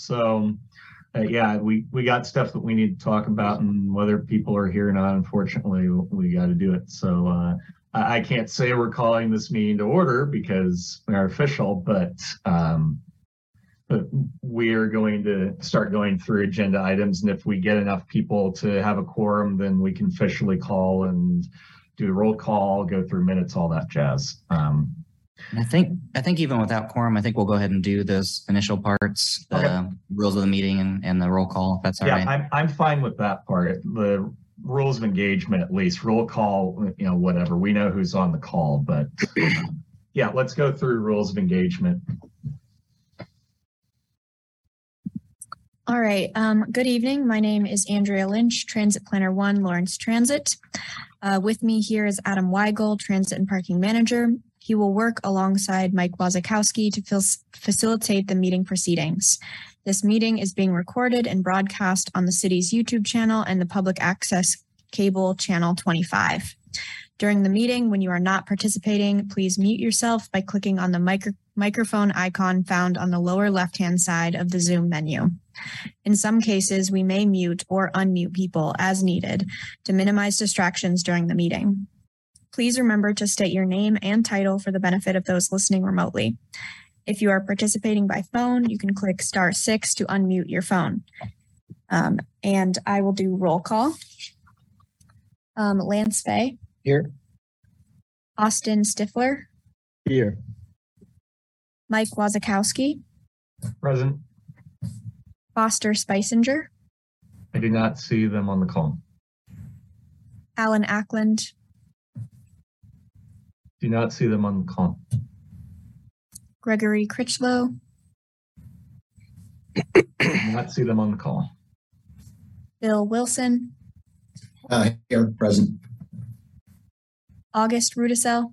So, uh, yeah, we, we got stuff that we need to talk about and whether people are here or not, unfortunately, we got to do it. So, uh, I can't say we're calling this meeting to order because we are official, but, um, but we are going to start going through agenda items. And if we get enough people to have a quorum, then we can officially call and do a roll call, go through minutes, all that jazz. Um, I think I think even without quorum, I think we'll go ahead and do those initial parts, the Okay. rules of the meeting and, and the roll call, if that's all yeah, right. I'm, I'm fine with that part. The rules of engagement, at least roll call, you know, whatever. We know who's on the call, but yeah, let's go through rules of engagement. All right. Um, good evening. My name is Andrea Lynch, Transit Planner One, Lawrence Transit. Uh, with me here is Adam Weigel, Transit and Parking Manager. He will work alongside Mike Wazakowski to fil- facilitate the meeting proceedings. This meeting is being recorded and broadcast on the city's YouTube channel and the public access cable channel 25. During the meeting, when you are not participating, please mute yourself by clicking on the micro- microphone icon found on the lower left-hand side of the Zoom menu. In some cases, we may mute or unmute people as needed to minimize distractions during the meeting. Please remember to state your name and title for the benefit of those listening remotely. If you are participating by phone, you can click star six to unmute your phone. Um, and I will do roll call. Um, Lance Fay, Here. Austin Stifler, Here. Mike Wazakowski, Present. Foster Spicinger, I do not see them on the call. Alan Ackland, Do not see them on the call. Gregory Critchlow, Do not see them on the call. Bill Wilson, Uh, here, present. August Rudisell,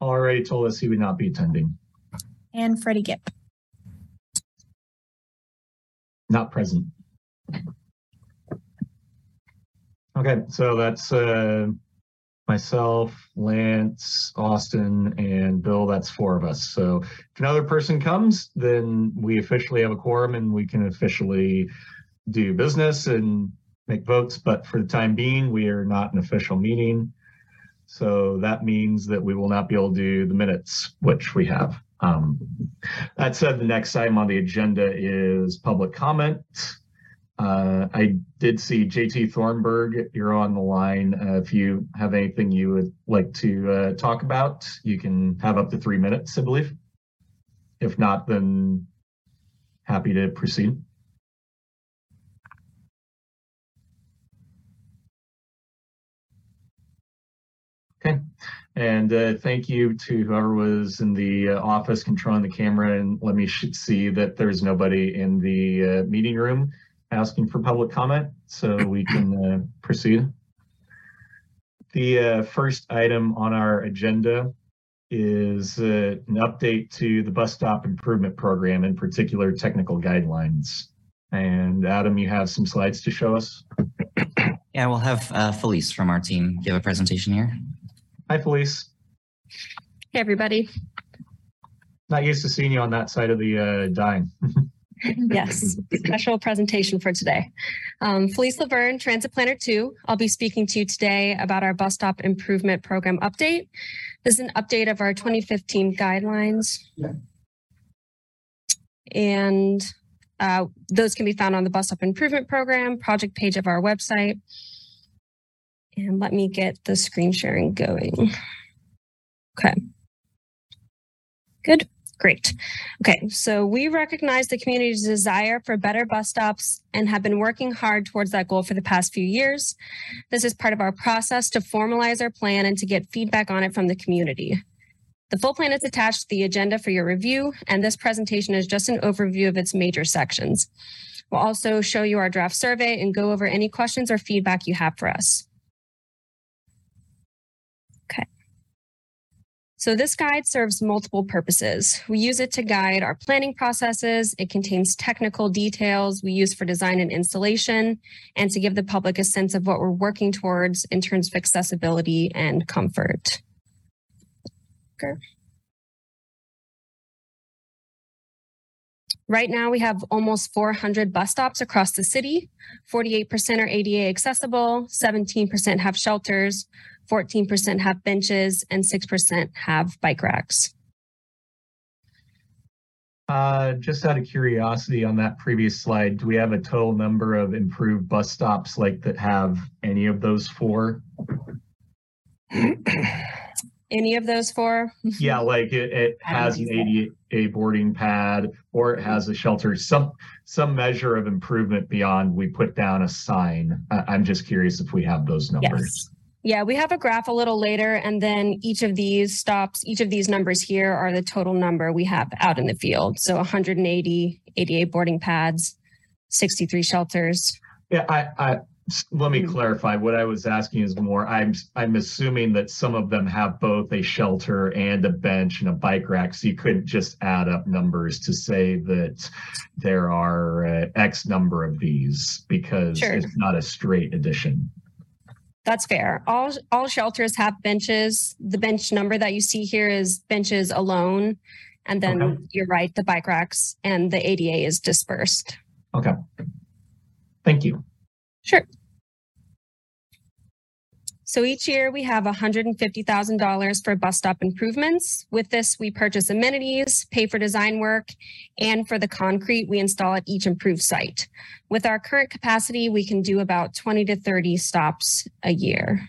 Already told us he would not be attending. and Freddie Gipp. Not present. Okay, so that's uh, myself, Lance, Austin, and Bill. That's four of us. So if another person comes, then we officially have a quorum and we can officially do business and make votes. But for the time being, we are not an official meeting. So that means that we will not be able to do the minutes, which we have. Um, that said, the next item on the agenda is public comment. Uh, I did see JT Thornburg, you're on the line. Uh, if you have anything you would like to uh, talk about, you can have up to three minutes, I believe. If not, then happy to proceed. Okay, and uh, thank you to whoever was in the uh, office controlling the camera and let me see that there's nobody in the uh, meeting room asking for public comment, so we can uh, proceed. The uh, first item on our agenda is uh, an update to the bus stop improvement program, in particular technical guidelines. And Adam, you have some slides to show us. Yeah, we'll have uh, Felice from our team give a presentation here. Hi, Felice. Hey, everybody. Not used to seeing you on that side of the uh, dime. Yes, special presentation for today. Um, Felice Laverne, Transit Planner 2. I'll be speaking to you today about our bus stop improvement program update. This is an update of our 2015 guidelines. And uh, those can be found on the bus stop improvement program project page of our website. And let me get the screen sharing going. Okay. Good. Great. Okay, so we recognize the community's desire for better bus stops and have been working hard towards that goal for the past few years. This is part of our process to formalize our plan and to get feedback on it from the community. The full plan is attached to the agenda for your review, and this presentation is just an overview of its major sections. We'll also show you our draft survey and go over any questions or feedback you have for us. So this guide serves multiple purposes. We use it to guide our planning processes. It contains technical details we use for design and installation and to give the public a sense of what we're working towards in terms of accessibility and comfort. Right now, we have almost 400 bus stops across the city. 48% are ADA accessible, 17% have shelters, 14% have benches, and 6% have bike racks. Uh, just out of curiosity on that previous slide, do we have a total number of improved bus stops like that have any of those four? Any of those four? Yeah, like it, it has an ADA boarding pad or it has a shelter, some, some measure of improvement beyond we put down a sign. I, I'm just curious if we have those numbers. Yes. Yeah, we have a graph a little later, and then each of these stops, each of these numbers here are the total number we have out in the field. So 180 ADA boarding pads, 63 shelters. Yeah, I, I, let me Hmm. clarify. What I was asking is more, I'm, I'm assuming that some of them have both a shelter and a bench and a bike rack. So you couldn't just add up numbers to say that there are uh, X number of these because Sure. it's not a straight addition. That's fair. All all shelters have benches. The bench number that you see here is benches alone. And then Okay. you're right, the bike racks and the ADA is dispersed. Okay. Thank you. Sure. So each year we have $150,000 for bus stop improvements. With this, we purchase amenities, pay for design work, and for the concrete we install at each improved site. With our current capacity, we can do about 20 to 30 stops a year.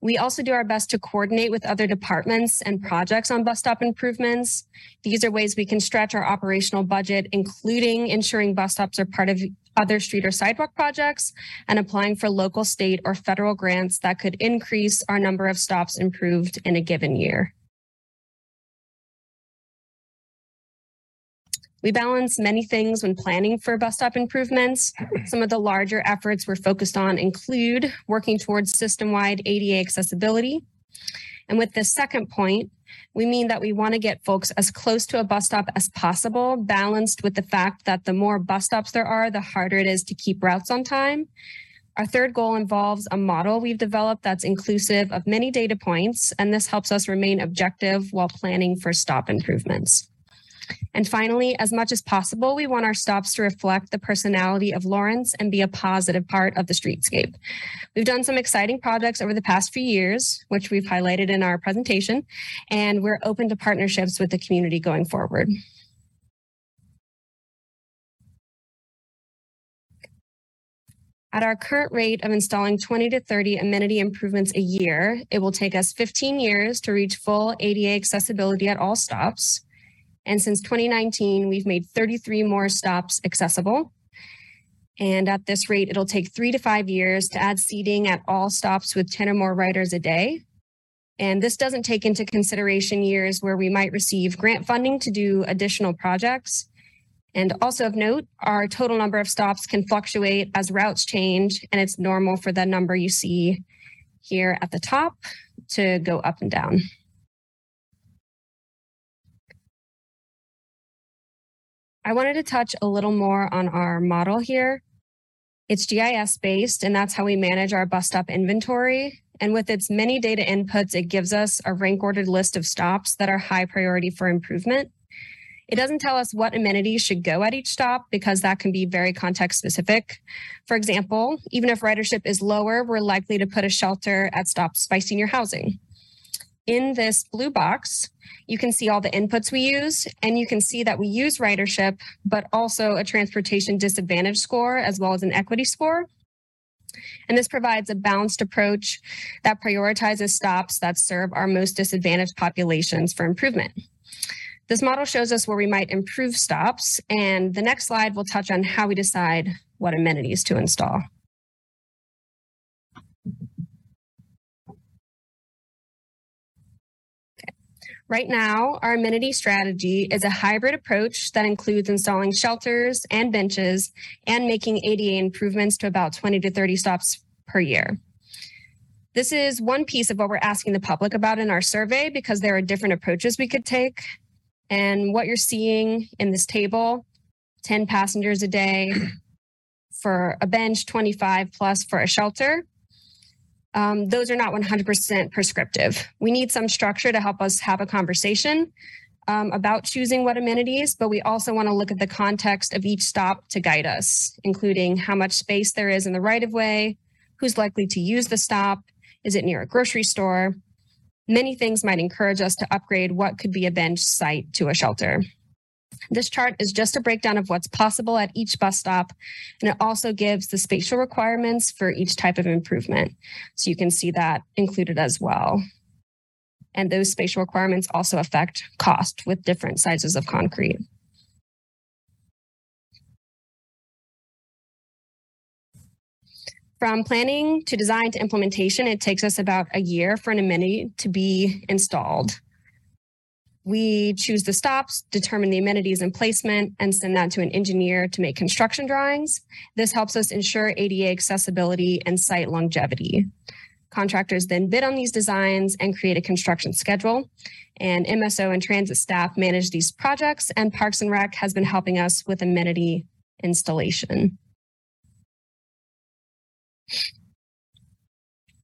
We also do our best to coordinate with other departments and projects on bus stop improvements. These are ways we can stretch our operational budget, including ensuring bus stops are part of other street or sidewalk projects and applying for local, state, or federal grants that could increase our number of stops improved in a given year. We balance many things when planning for bus stop improvements. Some of the larger efforts we're focused on include working towards system-wide ADA accessibility. And with this second point, we mean that we want to get folks as close to a bus stop as possible, balanced with the fact that the more bus stops there are, the harder it is to keep routes on time. Our third goal involves a model we've developed that's inclusive of many data points, and this helps us remain objective while planning for stop improvements. And finally, as much as possible, we want our stops to reflect the personality of Lawrence and be a positive part of the streetscape. We've done some exciting projects over the past few years, which we've highlighted in our presentation, and we're open to partnerships with the community going forward. At our current rate of installing 20 to 30 amenity improvements a year, it will take us 15 years to reach full ADA accessibility at all stops. And since 2019, we've made 33 more stops accessible. And at this rate, it'll take three to five years to add seating at all stops with 10 or more riders a day. And this doesn't take into consideration years where we might receive grant funding to do additional projects. And also of note, our total number of stops can fluctuate as routes change, and it's normal for the number you see here at the top to go up and down. I wanted to touch a little more on our model here. It's GIS based, and that's how we manage our bus stop inventory. And with its many data inputs, it gives us a rank ordered list of stops that are high priority for improvement. It doesn't tell us what amenities should go at each stop because that can be very context specific. For example, even if ridership is lower, we're likely to put a shelter at stops by senior housing. In this blue box, you can see all the inputs we use, and you can see that we use ridership, but also a transportation disadvantage score as well as an equity score. And this provides a balanced approach that prioritizes stops that serve our most disadvantaged populations for improvement. This model shows us where we might improve stops, and the next slide will touch on how we decide what amenities to install. Right now, our amenity strategy is a hybrid approach that includes installing shelters and benches and making ADA improvements to about 20 to 30 stops per year. This is one piece of what we're asking the public about in our survey because there are different approaches we could take. And what you're seeing in this table 10 passengers a day for a bench, 25 plus for a shelter. Um, those are not 100% prescriptive. We need some structure to help us have a conversation um, about choosing what amenities, but we also want to look at the context of each stop to guide us, including how much space there is in the right of way, who's likely to use the stop, is it near a grocery store? Many things might encourage us to upgrade what could be a bench site to a shelter. This chart is just a breakdown of what's possible at each bus stop, and it also gives the spatial requirements for each type of improvement. So you can see that included as well. And those spatial requirements also affect cost with different sizes of concrete. From planning to design to implementation, it takes us about a year for an amenity to be installed. We choose the stops, determine the amenities and placement, and send that to an engineer to make construction drawings. This helps us ensure ADA accessibility and site longevity. Contractors then bid on these designs and create a construction schedule. And MSO and transit staff manage these projects, and Parks and Rec has been helping us with amenity installation.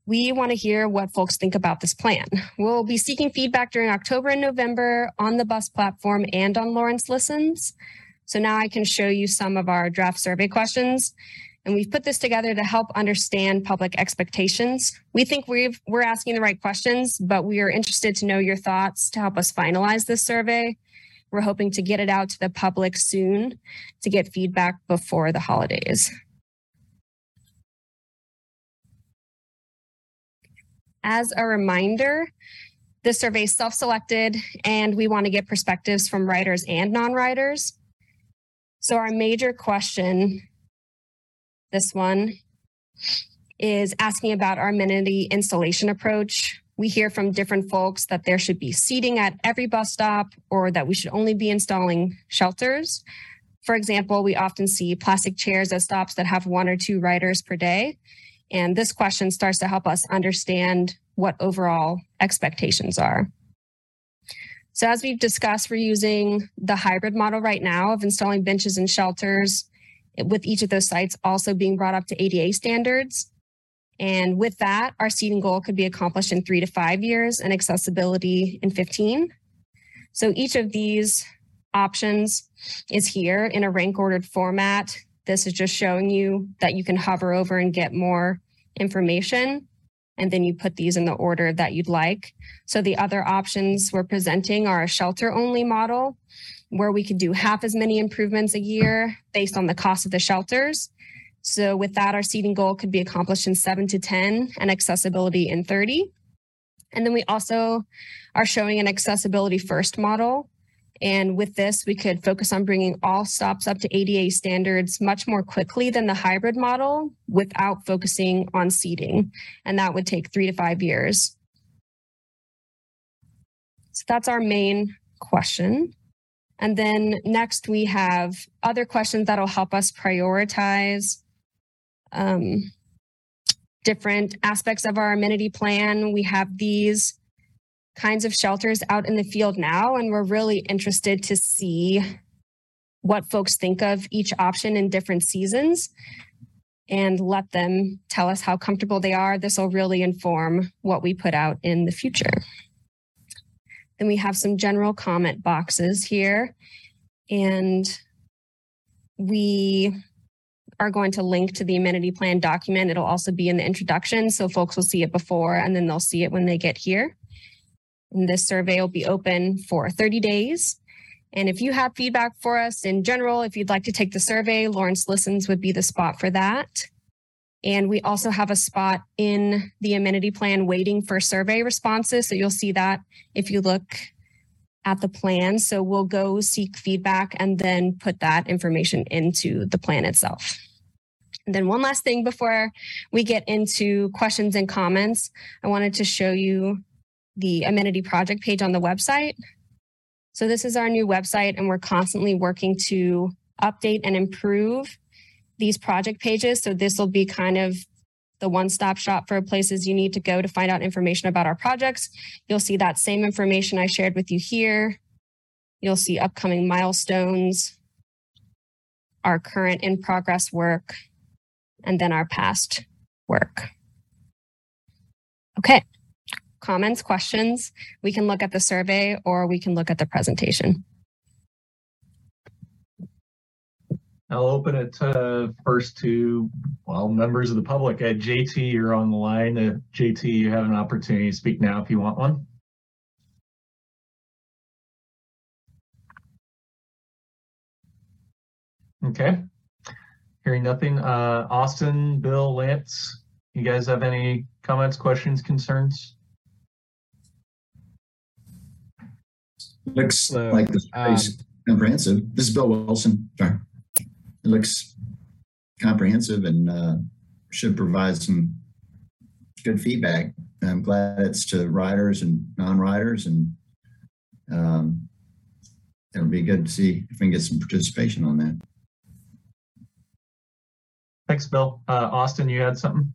We want to hear what folks think about this plan. We'll be seeking feedback during October and November on the bus platform and on Lawrence Listens. So now I can show you some of our draft survey questions. And we've put this together to help understand public expectations. We think we've, we're asking the right questions, but we are interested to know your thoughts to help us finalize this survey. We're hoping to get it out to the public soon to get feedback before the holidays. As a reminder, the survey is self-selected and we want to get perspectives from riders and non-riders. So our major question, this one, is asking about our amenity installation approach. We hear from different folks that there should be seating at every bus stop or that we should only be installing shelters. For example, we often see plastic chairs at stops that have one or two riders per day. And this question starts to help us understand what overall expectations are. So as we've discussed, we're using the hybrid model right now of installing benches and shelters eh, with each of those sites also being brought up to ADA standards. And with that, our seating goal could be accomplished in three to five years and accessibility in 15. So each of these options is here in a rank ordered format this is just showing you that you can hover over and get more information. And then you put these in the order that you'd like. So the other options we're presenting are a shelter only model where we could do half as many improvements a year based on the cost of the shelters. So with that, our seating goal could be accomplished in seven to 10 and accessibility in 30. And then we also are showing an accessibility first model and with this, we could focus on bringing all stops up to ADA standards much more quickly than the hybrid model without focusing on seating. And that would take three to five years. So that's our main question. And then next we have other questions that'll help us prioritize um, different aspects of our amenity plan. We have these kinds of shelters out in the field now, and we're really interested to see what folks think of each option in different seasons and let them tell us how comfortable they are. This will really inform what we put out in the future. Then we have some general comment boxes here, and we are going to link to the amenity plan document. It'll also be in the introduction, so folks will see it before and then they'll see it when they get here. And this survey will be open for 30 days. And if you have feedback for us in general, if you'd like to take the survey, Lawrence Listens would be the spot for that. And we also have a spot in the amenity plan waiting for survey responses. So you'll see that if you look at the plan. So we'll go seek feedback and then put that information into the plan itself. And then one last thing before we get into questions and comments, I wanted to show you the amenity project page on the website. So this is our new website and we're constantly working to update and improve these project pages. So this will be kind of the one-stop shop for places you need to go to find out information about our projects. You'll see that same information I shared with you here. You'll see upcoming milestones, our current in progress work, and then our past work. Okay. Comments, questions? We can look at the survey or we can look at the presentation. I'll open it uh, first to, well, members of the public. Uh, JT, you're on the line. Uh, JT, you have an opportunity to speak now if you want one. Okay. Hearing nothing. Uh, Austin, Bill, Lance, you guys have any comments, questions, concerns? Looks Hello. like this Um, is comprehensive. This is Bill Wilson. Sorry. It looks comprehensive and uh, should provide some good feedback. I'm glad it's to riders and non-riders and um, it'll be good to see if we can get some participation on that. Thanks, Bill. Uh, Austin, you had something?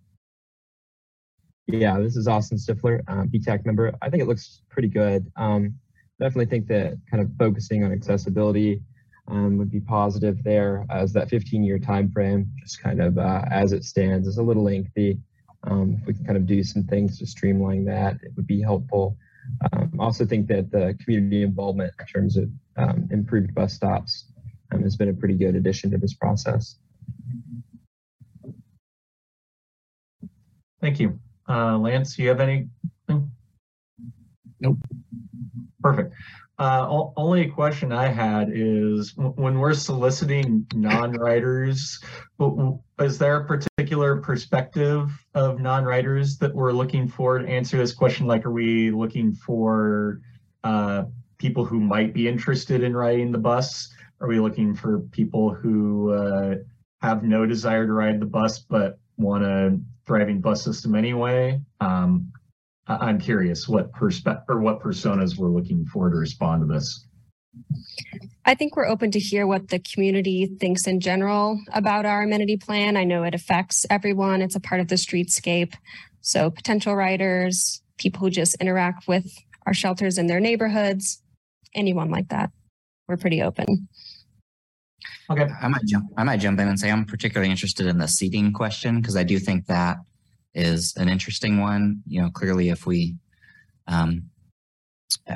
Yeah, this is Austin Stifler, uh, BTAC member. I think it looks pretty good. Um, definitely think that kind of focusing on accessibility um, would be positive there as that 15 year time frame, just kind of uh, as it stands, is a little lengthy. Um, if we can kind of do some things to streamline that, it would be helpful. Um, I also think that the community involvement in terms of um, improved bus stops um, has been a pretty good addition to this process. Thank you. Uh, Lance, do you have anything? Nope. Perfect. Uh, only question I had is when we're soliciting non-writers, is there a particular perspective of non-writers that we're looking for to answer this question? Like, are we looking for uh, people who might be interested in riding the bus? Are we looking for people who uh, have no desire to ride the bus but want a thriving bus system anyway? Um, I'm curious what perspe- or what personas we're looking for to respond to this. I think we're open to hear what the community thinks in general about our amenity plan. I know it affects everyone. It's a part of the streetscape. So potential riders, people who just interact with our shelters in their neighborhoods, anyone like that. We're pretty open. Okay. I might jump. I might jump in and say I'm particularly interested in the seating question because I do think that is an interesting one. You know, clearly, if we, um,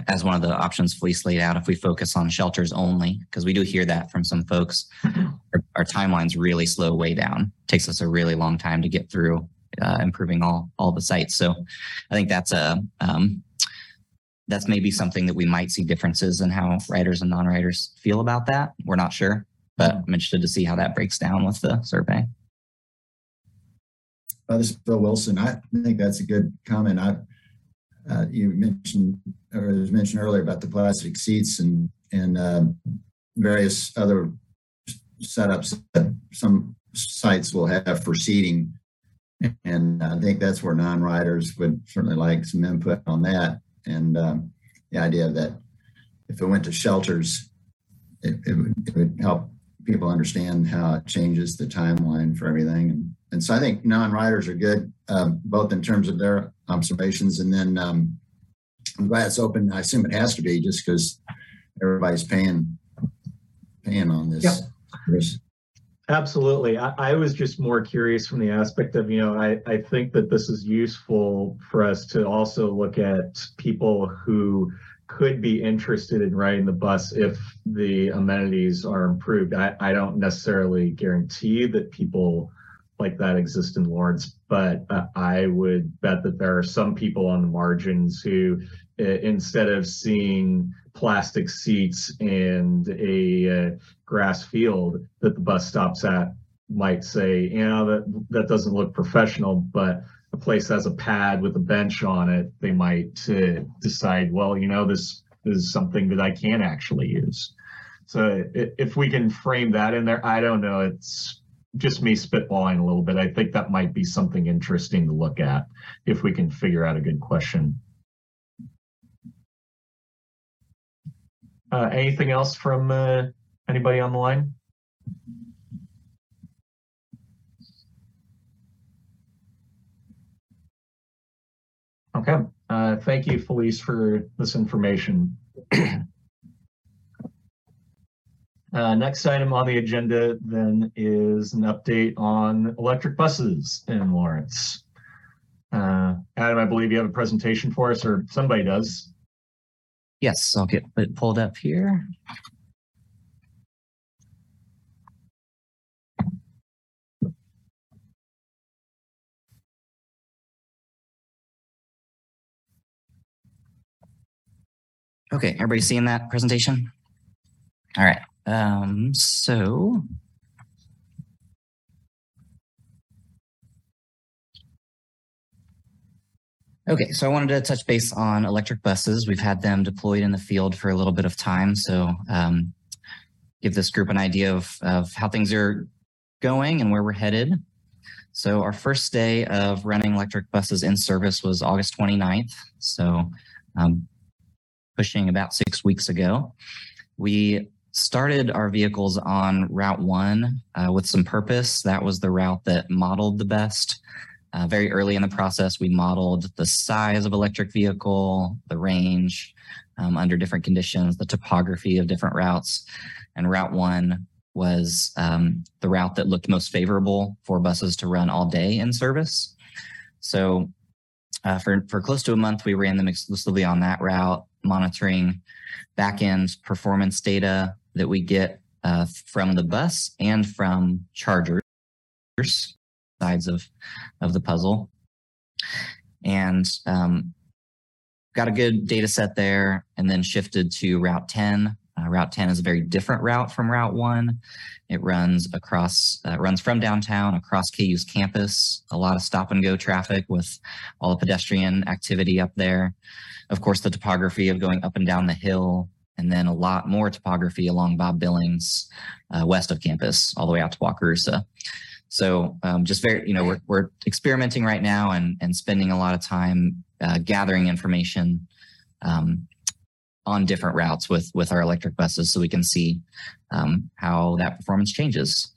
as one of the options Felice laid out, if we focus on shelters only, because we do hear that from some folks, our, our timelines really slow way down. takes us a really long time to get through uh, improving all all the sites. So, I think that's a um, that's maybe something that we might see differences in how writers and non-writers feel about that. We're not sure but I'm interested to see how that breaks down with the survey. Uh, this is Bill Wilson. I think that's a good comment. I, uh, you mentioned, or was mentioned earlier about the plastic seats and, and, um, various other setups that some sites will have for seating. And I think that's where non-riders would certainly like some input on that. And, um, the idea that if it went to shelters, it, it would, it would help people understand how it changes the timeline for everything. And, and so I think non-riders are good, um, both in terms of their observations and then um, I'm glad it's open. I assume it has to be just because everybody's paying paying on this. Yep. Absolutely. I, I was just more curious from the aspect of, you know, I, I think that this is useful for us to also look at people who could be interested in riding the bus if the amenities are improved. I, I don't necessarily guarantee that people like that exist in Lawrence, but uh, I would bet that there are some people on the margins who, uh, instead of seeing plastic seats and a uh, grass field that the bus stops at, might say, you know, that that doesn't look professional, but a place has a pad with a bench on it, they might uh, decide, well, you know, this is something that I can actually use. So if we can frame that in there, I don't know. It's just me spitballing a little bit. I think that might be something interesting to look at if we can figure out a good question. Uh, anything else from uh, anybody on the line? Okay, uh, thank you, Felice, for this information. Uh, next item on the agenda then is an update on electric buses in Lawrence. Uh, Adam, I believe you have a presentation for us, or somebody does. Yes, I'll get it pulled up here. Okay, everybody seeing that presentation? All right. Um, so Okay, so I wanted to touch base on electric buses. We've had them deployed in the field for a little bit of time, so um, give this group an idea of, of how things are going and where we're headed. So our first day of running electric buses in service was August 29th, so um, pushing about six weeks ago. We started our vehicles on Route 1 uh, with some purpose. That was the route that modeled the best. Uh, very early in the process, we modeled the size of electric vehicle, the range um, under different conditions, the topography of different routes. And Route 1 was um, the route that looked most favorable for buses to run all day in service. So uh, for, for close to a month, we ran them exclusively on that route, monitoring back-end performance data that we get uh, from the bus and from chargers sides of of the puzzle. And um, got a good data set there and then shifted to route 10 uh, route 10 is a very different route from route 1 it runs across uh, runs from downtown across ku's campus. A lot of stop and go traffic with all the pedestrian activity up there. Of course the topography of going up and down the hill and then a lot more topography along bob billings uh, west of campus all the way out to wakarusa so um, just very, you know, we're, we're experimenting right now and, and spending a lot of time uh, gathering information um, on different routes with, with our electric buses so we can see um, how that performance changes.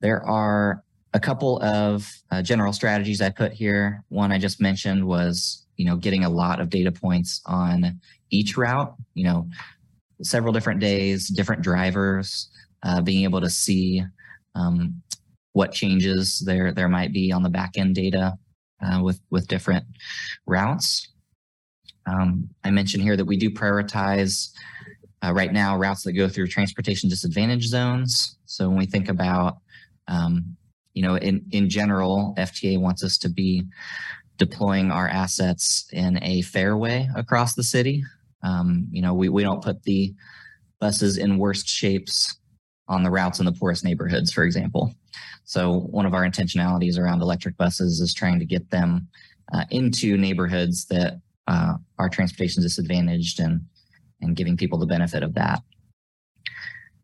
There are a couple of uh, general strategies I put here. One I just mentioned was, you know, getting a lot of data points on each route, you know, several different days, different drivers, uh, being able to see um, what changes there there might be on the back end data uh, with with different routes. Um, I mentioned here that we do prioritize uh, right now routes that go through transportation disadvantage zones. So when we think about, um, you know, in in general, FTA wants us to be deploying our assets in a fair way across the city. Um, you know, we, we don't put the buses in worst shapes on the routes in the poorest neighborhoods, for example. So one of our intentionalities around electric buses is trying to get them uh, into neighborhoods that uh, are transportation disadvantaged and and giving people the benefit of that.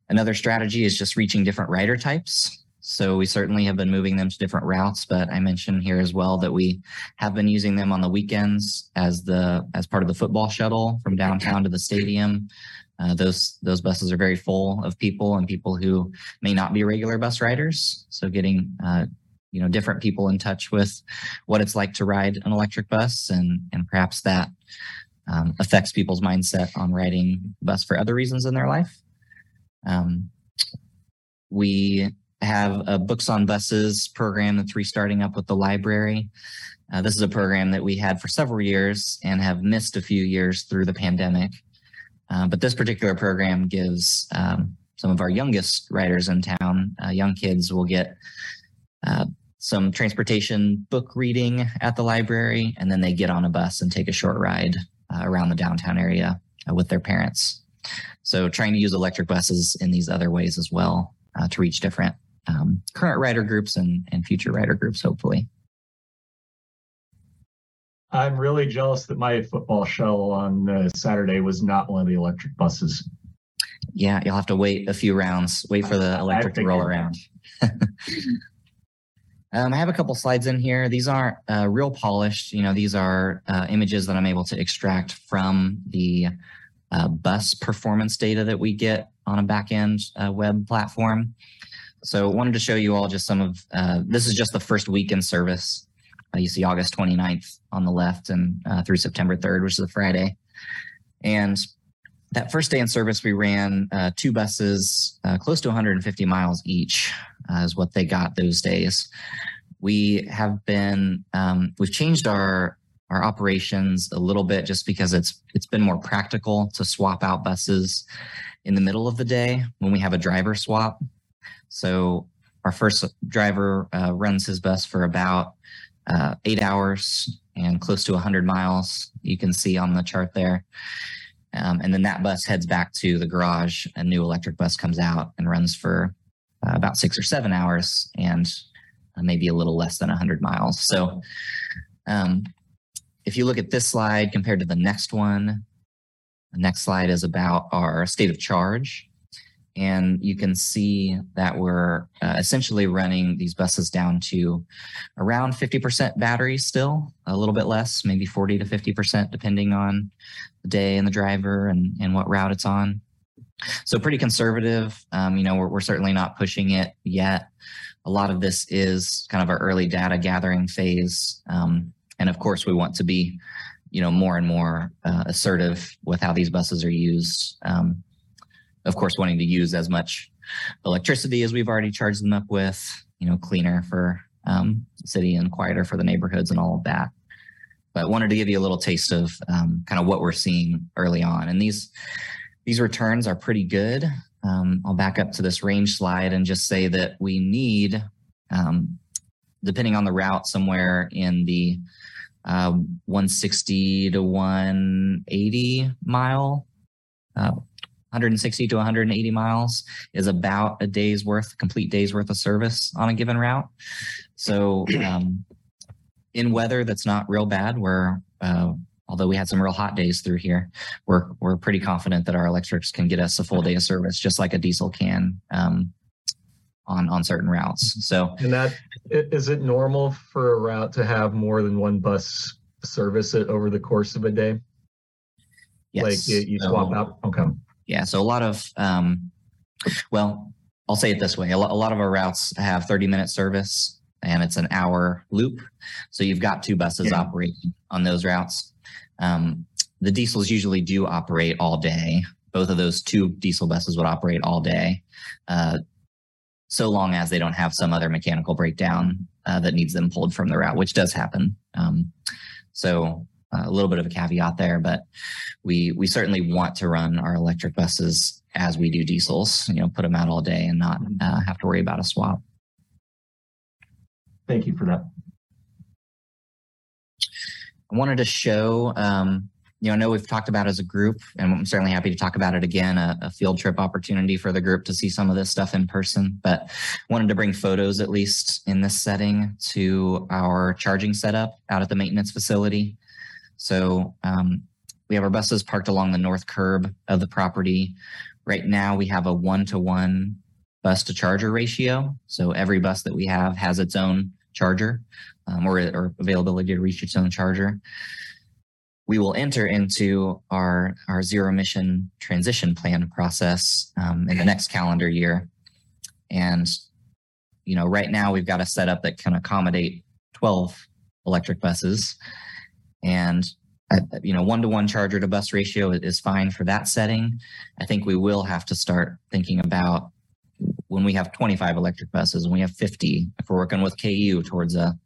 Another strategy is just reaching different rider types. So we certainly have been moving them to different routes, but I mentioned here as well that we have been using them on the weekends as the as part of the football shuttle from downtown to the stadium. Uh, those those buses are very full of people and people who may not be regular bus riders. So getting uh, you know different people in touch with what it's like to ride an electric bus and and perhaps that um, affects people's mindset on riding bus for other reasons in their life. Um, we have a books on buses program that's restarting up with the library. Uh, this is a program that we had for several years and have missed a few years through the pandemic. Uh, but this particular program gives um, some of our youngest riders in town, uh, young kids, will get uh, some transportation book reading at the library, and then they get on a bus and take a short ride uh, around the downtown area uh, with their parents. So, trying to use electric buses in these other ways as well to reach different um, current rider groups and, and future rider groups, hopefully. I'm really jealous that my football shell on uh, Saturday was not one of the electric buses. Yeah, you'll have to wait a few rounds, wait for the electric to roll around. um, I have a couple slides in here. These aren't uh, real polished. You know, these are uh, images that I'm able to extract from the uh, bus performance data that we get on a backend uh, web platform. So wanted to show you all just some of, uh, this is just the first week in service. Uh, you see August 29th on the left and uh, through September 3rd, which is a Friday. And that first day in service, we ran uh, two buses, uh, close to 150 miles each, uh, is what they got those days. we have been um, we've changed our our operations a little bit just because it's it's been more practical to swap out buses in the middle of the day when we have a driver swap. So our first driver uh, runs his bus for about uh, eight hours and close to 100 miles. You can see on the chart there. Um, and then that bus heads back to the garage. A new electric bus comes out and runs for uh, about six or seven hours and uh, maybe a little less than 100 miles. So um, if you look at this slide compared to the next one, the next slide is about our state of charge. And you can see that we're uh, essentially running these buses down to around 50% battery still, a little bit less, maybe 40 to 50%, depending on the day and the driver and, and what route it's on. So pretty conservative. Um, you know, we're, we're certainly not pushing it yet. A lot of this is kind of our early data gathering phase. Um, and of course, we want to be, you know, more and more uh, assertive with how these buses are used. Um, of course, wanting to use as much electricity as we've already charged them up with, you know, cleaner for um, city and quieter for the neighborhoods and all of that. But wanted to give you a little taste of um, kind of what we're seeing early on. And these these returns are pretty good. Um, I'll back up to this range slide and just say that we need, um, depending on the route, somewhere in the uh, 160 to 180 mile, uh, 160 to 180 miles is about a day's worth, complete day's worth of service on a given route. So, um, in weather that's not real bad, where uh, although we had some real hot days through here, we're we're pretty confident that our electrics can get us a full day of service, just like a diesel can um, on on certain routes. So, And that, is it normal for a route to have more than one bus service it over the course of a day? Like yes, you you swap out? Okay. Yeah. So a lot of, um, well, I'll say it this way: a, lo- a lot of our routes have 30 minute service, and it's an hour loop. So you've got two buses Yeah. operating on those routes. Um, the diesels usually do operate all day. Both of those two diesel buses would operate all day, uh, so long as they don't have some other mechanical breakdown uh, that needs them pulled from the route, which does happen. Um, so uh, a little bit of a caveat there, but we we certainly want to run our electric buses as we do diesels. You know, put them out all day and not uh, have to worry about a swap. Thank you for that. I wanted to show, um, you know, I know we've talked about as a group, and I'm certainly happy to talk about it again, a, a field trip opportunity for the group to see some of this stuff in person, but wanted to bring photos, at least in this setting, to our charging setup out at the maintenance facility. So um, we have our buses parked along the north curb of the property. Right now, we have a one-to-one bus to charger ratio. So every bus that we have has its own charger um, or, or availability to reach its own charger. We will enter into our, our zero emission transition plan process um, in the next calendar year. And, you know, right now we've got a setup that can accommodate 12 electric buses. And, uh, you know, one to one charger to bus ratio is fine for that setting. I think we will have to start thinking about when we have 25 electric buses, and we have 50, if we're working with KU towards a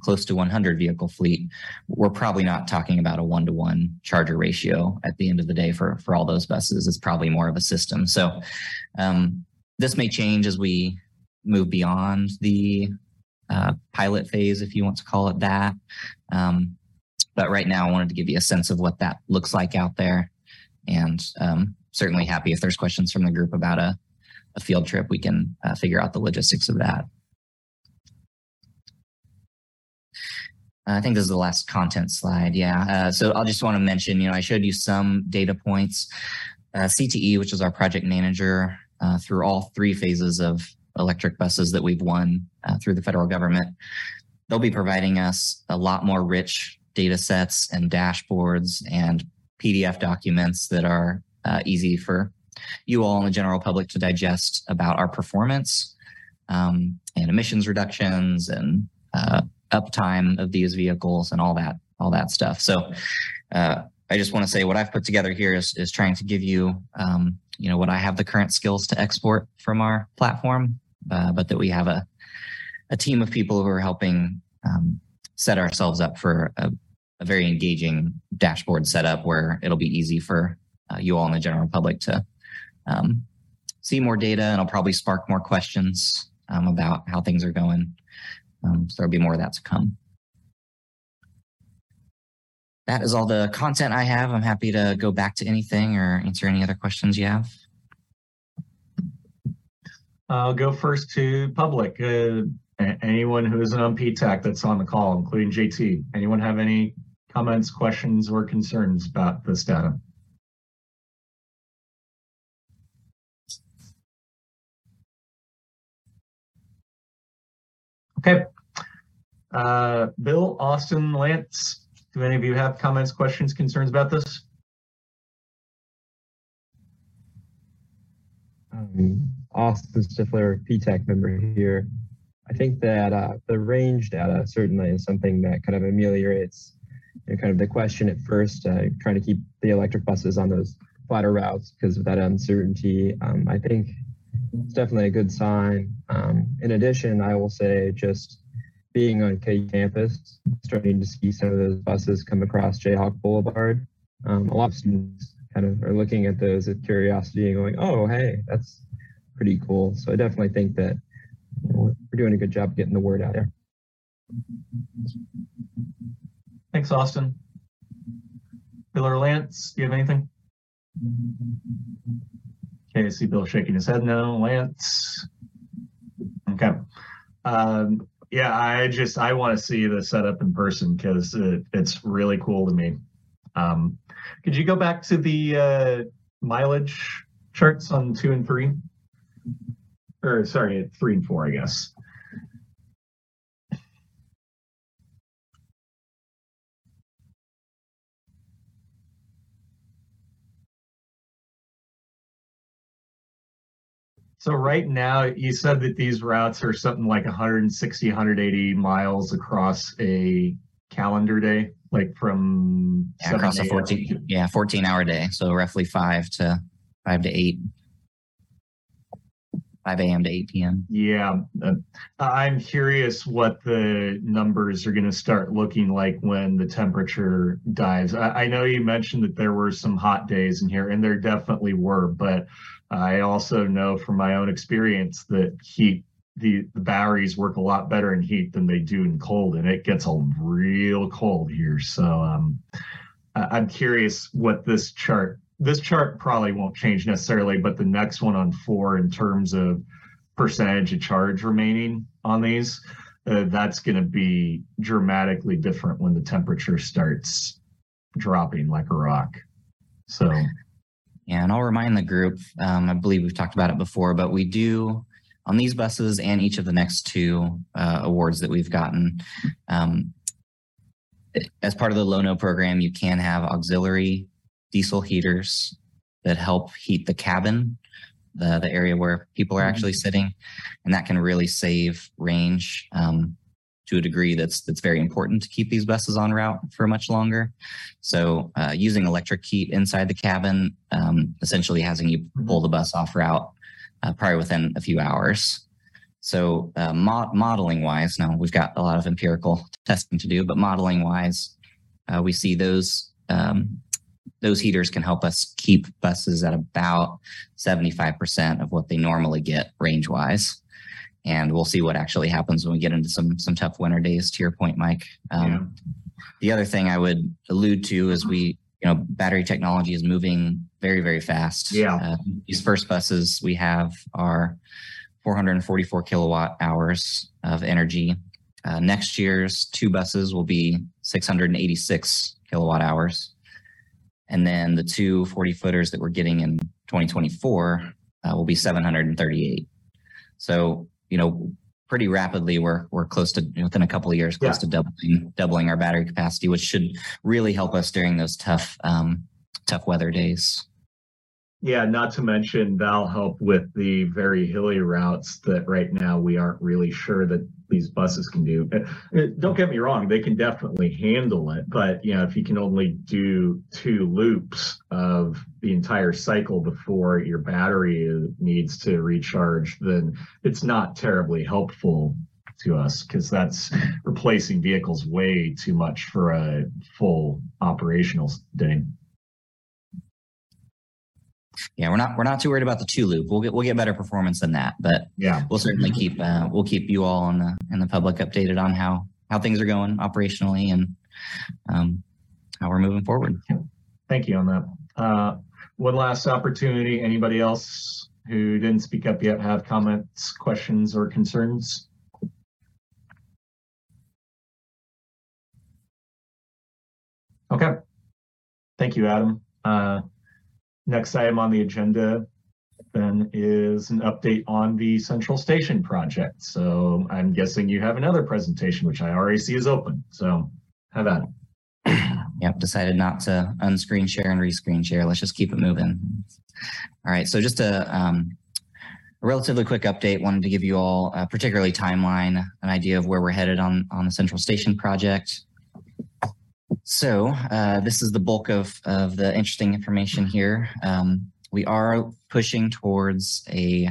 close to 100 vehicle fleet, we're probably not talking about a one to one charger ratio at the end of the day for, for all those buses. It's probably more of a system. So um, this may change as we move beyond the uh, pilot phase, if you want to call it that. Um, but right now, I wanted to give you a sense of what that looks like out there. And um, certainly happy if there's questions from the group about a, a field trip, we can uh, figure out the logistics of that. I think this is the last content slide. Yeah. Uh, so I'll just want to mention, you know, I showed you some data points. Uh, CTE, which is our project manager uh, through all three phases of electric buses that we've won uh, through the federal government, they'll be providing us a lot more rich data sets and dashboards and PDF documents that are uh, easy for you all and the general public to digest about our performance um, and emissions reductions and uh, uptime of these vehicles and all that all that stuff. So uh, I just want to say what I've put together here is is trying to give you um, you know what I have the current skills to export from our platform, uh, but that we have a a team of people who are helping um, set ourselves up for a, a, very engaging dashboard setup where it'll be easy for uh, you all in the general public to um, see more data and it'll probably spark more questions um, about how things are going. Um, so there'll be more of that to come. That is all the content I have. I'm happy to go back to anything or answer any other questions you have. I'll go first to public. Uh, anyone who isn't on PTAC that's on the call, including JT. Anyone have any comments, questions, or concerns about this data? Okay. Uh, Bill, Austin, Lance, do any of you have comments, questions, concerns about this? Um, Austin Stifler, PTAC member here. I think that uh, the range data certainly is something that kind of ameliorates you know, kind of the question at first, uh, trying to keep the electric buses on those flatter routes because of that uncertainty. Um, I think it's definitely a good sign. Um, in addition, I will say just being on K campus, starting to see some of those buses come across Jayhawk Boulevard. Um, a lot of students kind of are looking at those with curiosity and going, oh, hey, that's pretty cool. So I definitely think that know, we're doing a good job getting the word out there. Thanks, Austin. Bill or Lance, do you have anything? Okay, I see Bill shaking his head no. Lance? Okay. Um, yeah, I just, I want to see the setup in person because it, it's really cool to me. Um, could you go back to the uh, mileage charts on two and three? Or sorry, at three and four, I guess. So right now, you said that these routes are something like 160, 180 miles across a calendar day, like from yeah, across a 14, yeah, 14 hour day. So roughly five to five to eight. 5 a.m. to 8 p.m. Yeah. Uh, I'm curious what the numbers are going to start looking like when the temperature dives. I, I, know you mentioned that there were some hot days in here, and there definitely were, but I also know from my own experience that heat. The, the batteries work a lot better in heat than they do in cold, and it gets a real cold here. So um, I'm curious what this chart this chart probably won't change necessarily, but the next one on four in terms of percentage of charge remaining on these, uh, that's going to be dramatically different when the temperature starts dropping like a rock. So, yeah, and I'll remind the group, um, I believe we've talked about it before, but we do on these buses and each of the next two uh, awards that we've gotten. Um, as part of the Low-No program, you can have auxiliary diesel heaters that help heat the cabin, the, the area where people are mm-hmm. actually sitting. And that can really save range um, to a degree that's that's very important to keep these buses on route for much longer. So uh, using electric heat inside the cabin, um, essentially having you mm-hmm. pull the bus off route uh, probably within a few hours. So uh, mod- modeling wise, now we've got a lot of empirical testing to do, but modeling wise, uh, we see those um, those heaters can help us keep buses at about 75% of what they normally get range wise. And we'll see what actually happens when we get into some some tough winter days. To your point, Mike. Um, yeah. The other thing I would allude to is we, you know, battery technology is moving very very fast. Yeah. Uh, these first buses we have are 444 kilowatt hours of energy. Uh, next year's two buses will be 686 kilowatt hours. And then the two 40 footers that we're getting in 2024 uh, will be 738. So, you know, pretty rapidly we're we're close to within a couple of years close yeah. to doubling doubling our battery capacity, which should really help us during those tough um, tough weather days. Yeah, not to mention that'll help with the very hilly routes that right now we aren't really sure that these buses can do. Don't get me wrong, they can definitely handle it, but you know, if you can only do two loops of the entire cycle before your battery needs to recharge, then it's not terribly helpful to us because that's replacing vehicles way too much for a full operational day. Yeah, we're not we're not too worried about the two loop. We'll get we'll get better performance than that, but Yeah. we'll certainly keep uh, we'll keep you all and the and the public updated on how how things are going operationally and um, how we're moving forward. Thank you on that. Uh, one last opportunity. Anybody else who didn't speak up yet have comments, questions, or concerns? Okay. Thank you, Adam. Uh, next item on the agenda then is an update on the Central Station project. So I'm guessing you have another presentation, which I already see is open. So how about it. Yep, decided not to unscreen share and rescreen share. Let's just keep it moving. All right, so just a, um, a relatively quick update. Wanted to give you all, uh, particularly timeline, an idea of where we're headed on on the Central Station project. So uh, this is the bulk of of the interesting information here. Um, we are pushing towards a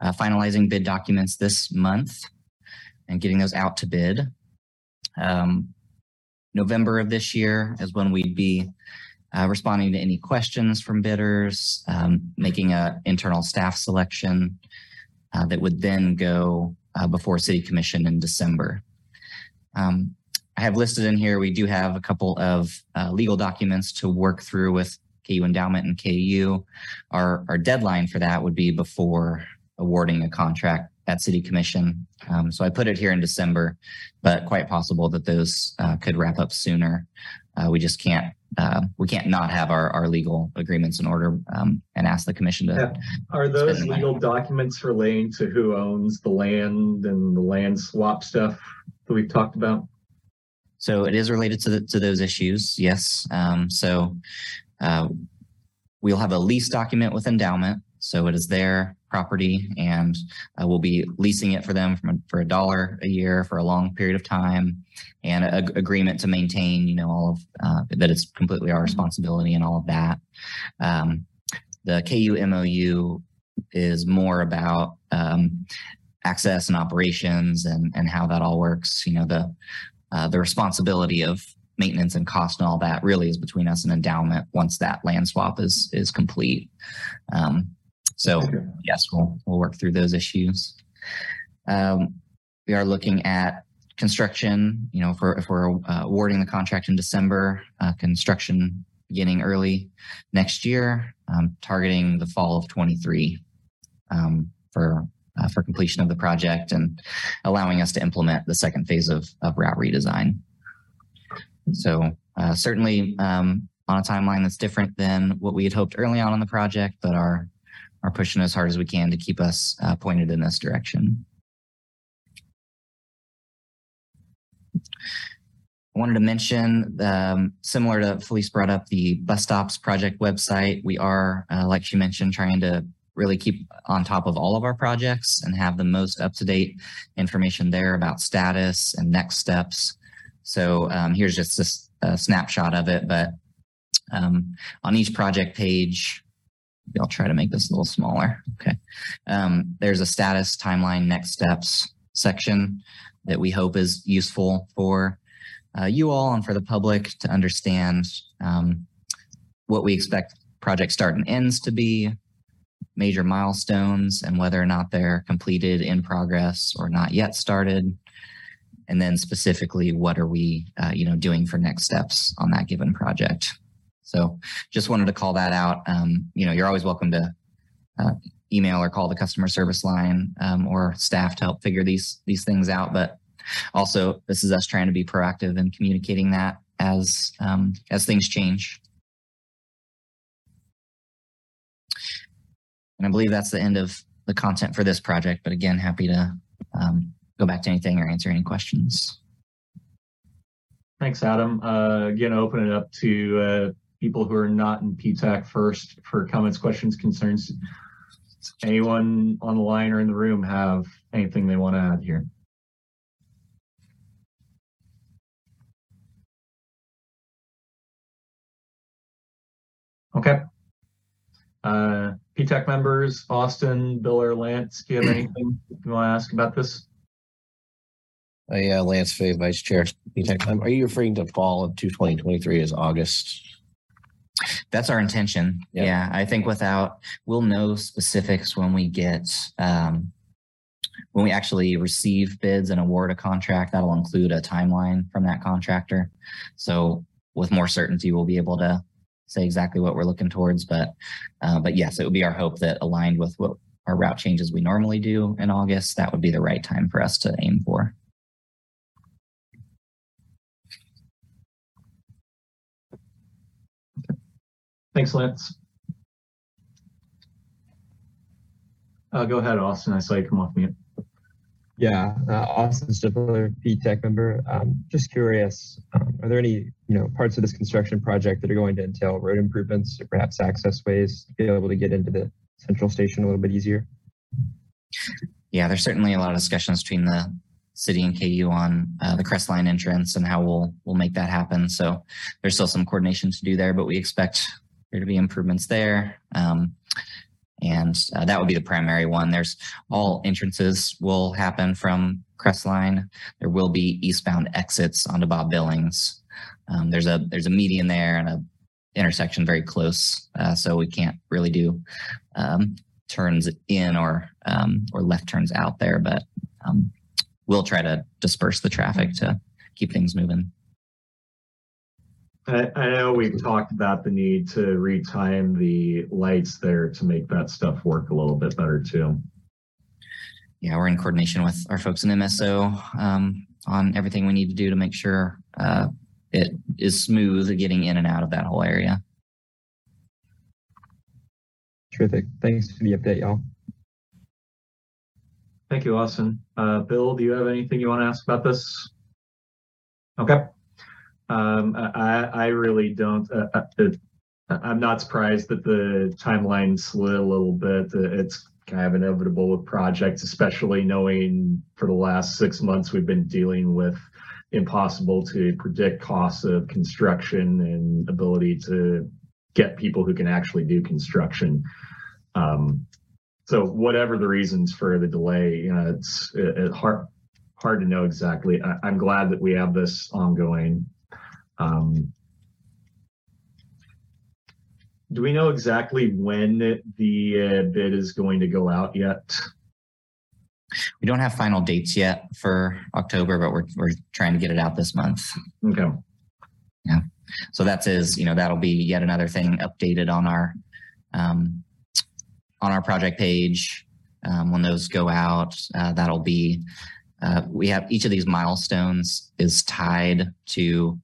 uh, finalizing bid documents this month and getting those out to bid. Um, November of this year is when we'd be uh, responding to any questions from bidders, um, making a internal staff selection uh, that would then go uh, before City Commission in December. Um, I have listed in here, we do have a couple of uh, legal documents to work through with KU Endowment and KU. Our, our deadline for that would be before awarding a contract at City Commission. Um, so I put it here in December, but quite possible that those uh, could wrap up sooner. Uh, we just can't uh, we can't not have our, our legal agreements in order um, and ask the commission to. Yeah. Are those Spend the money. legal documents relating to who owns the land and the land swap stuff that we've talked about? So it is related to the, to those issues. Yes. Um, so uh, we'll have a lease document with endowment. So it is their property, and uh, we'll be leasing it for them from for a dollar a year for a long period of time, and a, agreement to maintain, you know, all of uh, that it's completely our responsibility and all of that. Um, the KU MOU is more about um, access and operations and and how that all works. You know, the uh, the responsibility of maintenance and cost and all that really is between us and endowment once that land swap is is complete. Um, so Okay. yes, we'll we'll work through those issues. Um, we are looking at construction. You know, if we're if we're uh, awarding the contract in December, uh, construction beginning early next year, um, targeting the fall of 23 um, for uh, for completion of the project and allowing us to implement the second phase of of route redesign. So uh, certainly um, on a timeline that's different than what we had hoped early on in the project, but are are pushing as hard as we can to keep us uh, pointed in this direction. I wanted to mention, um, similar to Felice brought up the bus stops project website. We are, uh, like she mentioned, trying to really keep on top of all of our projects and have the most up to date information there about status and next steps. So um, here's just a snapshot of it, but um, on each project page, I'll try to make this a little smaller. Okay. Um, there's a status timeline next steps section that we hope is useful for uh, you all and for the public to understand um, what we expect project start and ends to be, major milestones, and whether or not they're completed, in progress, or not yet started. And then specifically, what are we, uh, you know, doing for next steps on that given project? So, just wanted to call that out. Um, you know, you're always welcome to uh, email or call the customer service line um, or staff to help figure these these things out. But also, this is us trying to be proactive and communicating that as um, as things change. And I believe that's the end of the content for this project. But again, happy to um, go back to anything or answer any questions. Thanks, Adam. Uh, again, open it up to uh, people who are not in PTAC first for comments, questions, concerns. Anyone on the line or in the room have anything they want to add here? Okay. Uh, PTAC members, Austin, Bill, or Lance, do you have anything you want to ask about this? Hey, uh, Lance Fay, Vice Chair. PTAC. Are you referring to fall of 2023 as August? That's our intention. Yeah. Yeah. I think without, we'll know specifics when we get, um, when we actually receive bids and award a contract, that'll include a timeline from that contractor. So with more certainty, we'll be able to say exactly what we're looking towards. But, uh, but yes, it would be our hope that aligned with what our route changes we normally do in August, that would be the right time for us to aim for. Thanks, Lance. Uh, go ahead, Austin. I saw you come off mute. Yeah, uh, Austin PTAC member. Um, just curious, um, are there any you know parts of this construction project that are going to entail road improvements or perhaps access ways to be able to get into the central station a little bit easier? Yeah, there's certainly a lot of discussions between the city and KU on uh, the Crestline entrance and how we'll we'll make that happen. So there's still some coordination to do there, but we expect there to be improvements there. Um, and uh, that would be the primary one. There's all entrances will happen from Crestline. There will be eastbound exits onto Bob Billings. Um, there's a there's a median there and a intersection very close, uh, so we can't really do um, turns in or um, or left turns out there. But um, we'll try to disperse the traffic to keep things moving. I, I know we've talked about the need to retime the lights there to make that stuff work a little bit better too. Yeah, we're in coordination with our folks in MSO um, on everything we need to do to make sure uh, it is smooth getting in and out of that whole area. Terrific. Thanks for the update, y'all. Thank you, Austin. Uh, Bill, do you have anything you want to ask about this? Okay. Um, I, I really don't. Uh, uh, it, I'm not surprised that the timeline slid a little bit. Uh, It's kind of inevitable with projects, especially knowing for the last six months we've been dealing with impossible to predict costs of construction and ability to get people who can actually do construction. Um, so whatever the reasons for the delay, you know, it's it, it hard hard to know exactly. I, I'm glad that we have this ongoing. Um, do we know exactly when the uh, bid is going to go out yet? We don't have final dates yet for October, but we're we're trying to get it out this month. Okay. Yeah. So that is, is you know, that'll be yet another thing updated on our um, on our project page um, when those go out. Uh, that'll be uh, we have each of these milestones is tied to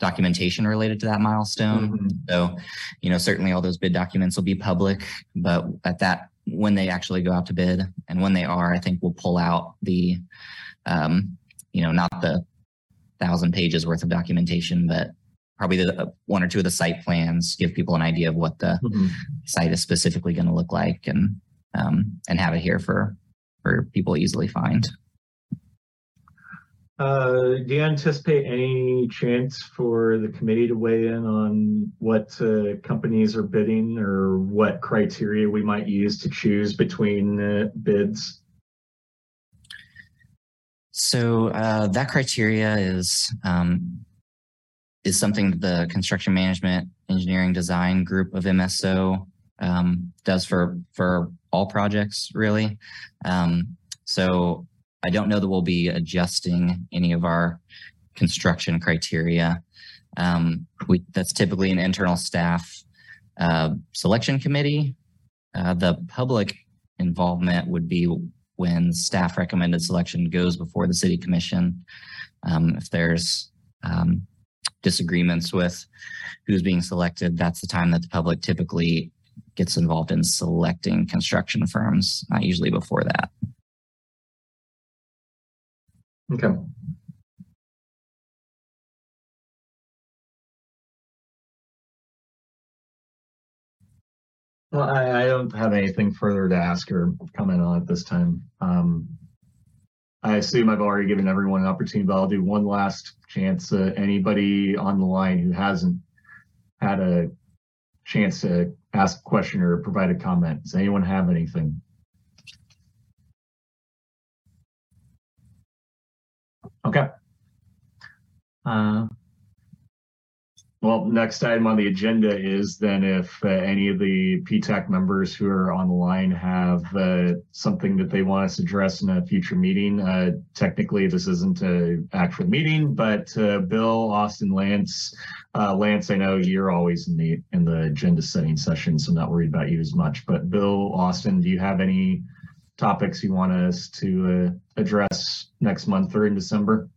documentation related to that milestone. Mhm. So, you know, certainly all those bid documents will be public, but at that, when they actually go out to bid and when they are, I think we'll pull out the, um, you know, not the thousand pages worth of documentation, but probably the uh, one or two of the site plans, give people an idea of what the Mhm. site is specifically going to look like and, um, and have it here for, for people easily find. Uh, do you anticipate any chance for the committee to weigh in on what uh, companies are bidding or what criteria we might use to choose between uh, bids? So uh, that criteria is um, is something that the construction management engineering design group of MSO um, does for for all projects really. Um, so I don't know that we'll be adjusting any of our construction criteria. Um, we that's typically an internal staff uh, selection committee. Uh, the public involvement would be when staff recommended selection goes before the city commission. Um, if there's um, disagreements with who's being selected, that's the time that the public typically gets involved in selecting construction firms, not usually before that. Okay. Well, I, I don't have anything further to ask or comment on at this time. Um, I assume I've already given everyone an opportunity, but I'll do one last chance. Uh, anybody on the line who hasn't had a chance to ask a question or provide a comment, does anyone have anything? Okay. Uh, well, next item on the agenda is then if uh, any of the PTAC members who are on the line have uh, something that they want us to address in a future meeting. Uh, technically, this isn't an actual meeting, but uh, Bill, Austin, Lance, uh, Lance, I know you're always in the in the agenda setting session, so I'm not worried about you as much. But Bill, Austin, do you have any topics you want us to uh, address next month or in December?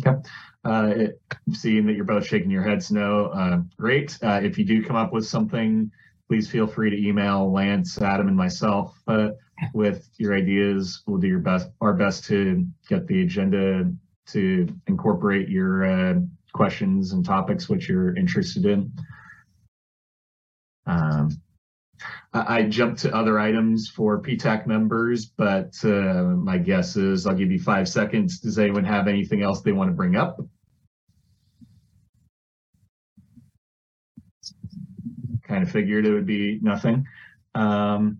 Okay. Uh, it- seeing that you're both shaking your heads no, uh, great. Uh, if you do come up with something, please feel free to email Lance, Adam, and myself with your ideas. We'll do your best, our best to get the agenda to incorporate your uh, questions and topics which you're interested in. Um, I, jumped to other items for PTAC members, but uh, my guess is I'll give you five seconds. Does anyone have anything else they want to bring up? Kind of figured it would be nothing. Um,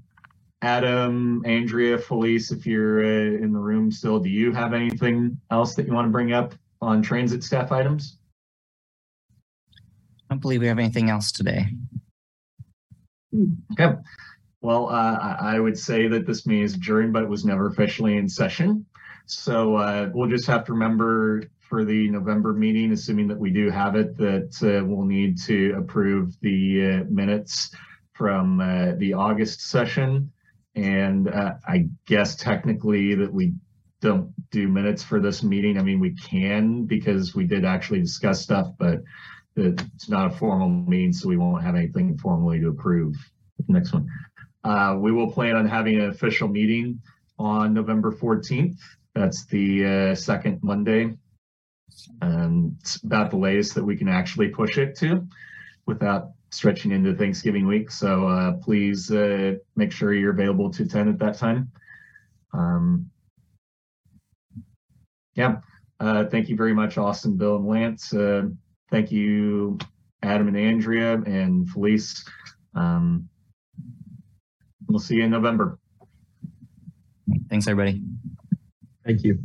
Adam, Andrea, Felice, if you're uh, in the room still, do you have anything else that you want to bring up on transit staff items? I don't believe we have anything else today. Okay. Well, uh, I would say that this meeting is adjourned, but it was never officially in session. So uh, we'll just have to remember for the November meeting, assuming that we do have it, that uh, we'll need to approve the uh, minutes from uh, the August session. And uh, I guess technically that we don't do minutes for this meeting. I mean, we can because we did actually discuss stuff, but it's not a formal meeting, so we won't have anything formally to approve. Next one. Uh, we will plan on having an official meeting on November 14th. That's the uh, second Monday. And it's about the latest that we can actually push it to without stretching into Thanksgiving week. So uh, please uh, make sure you're available to attend at that time. Um, yeah. Uh, thank you very much, Austin, Bill, and Lance. Thank you, Adam and Andrea and Felice. Um, we'll see you in November. Thanks, everybody. Thank you.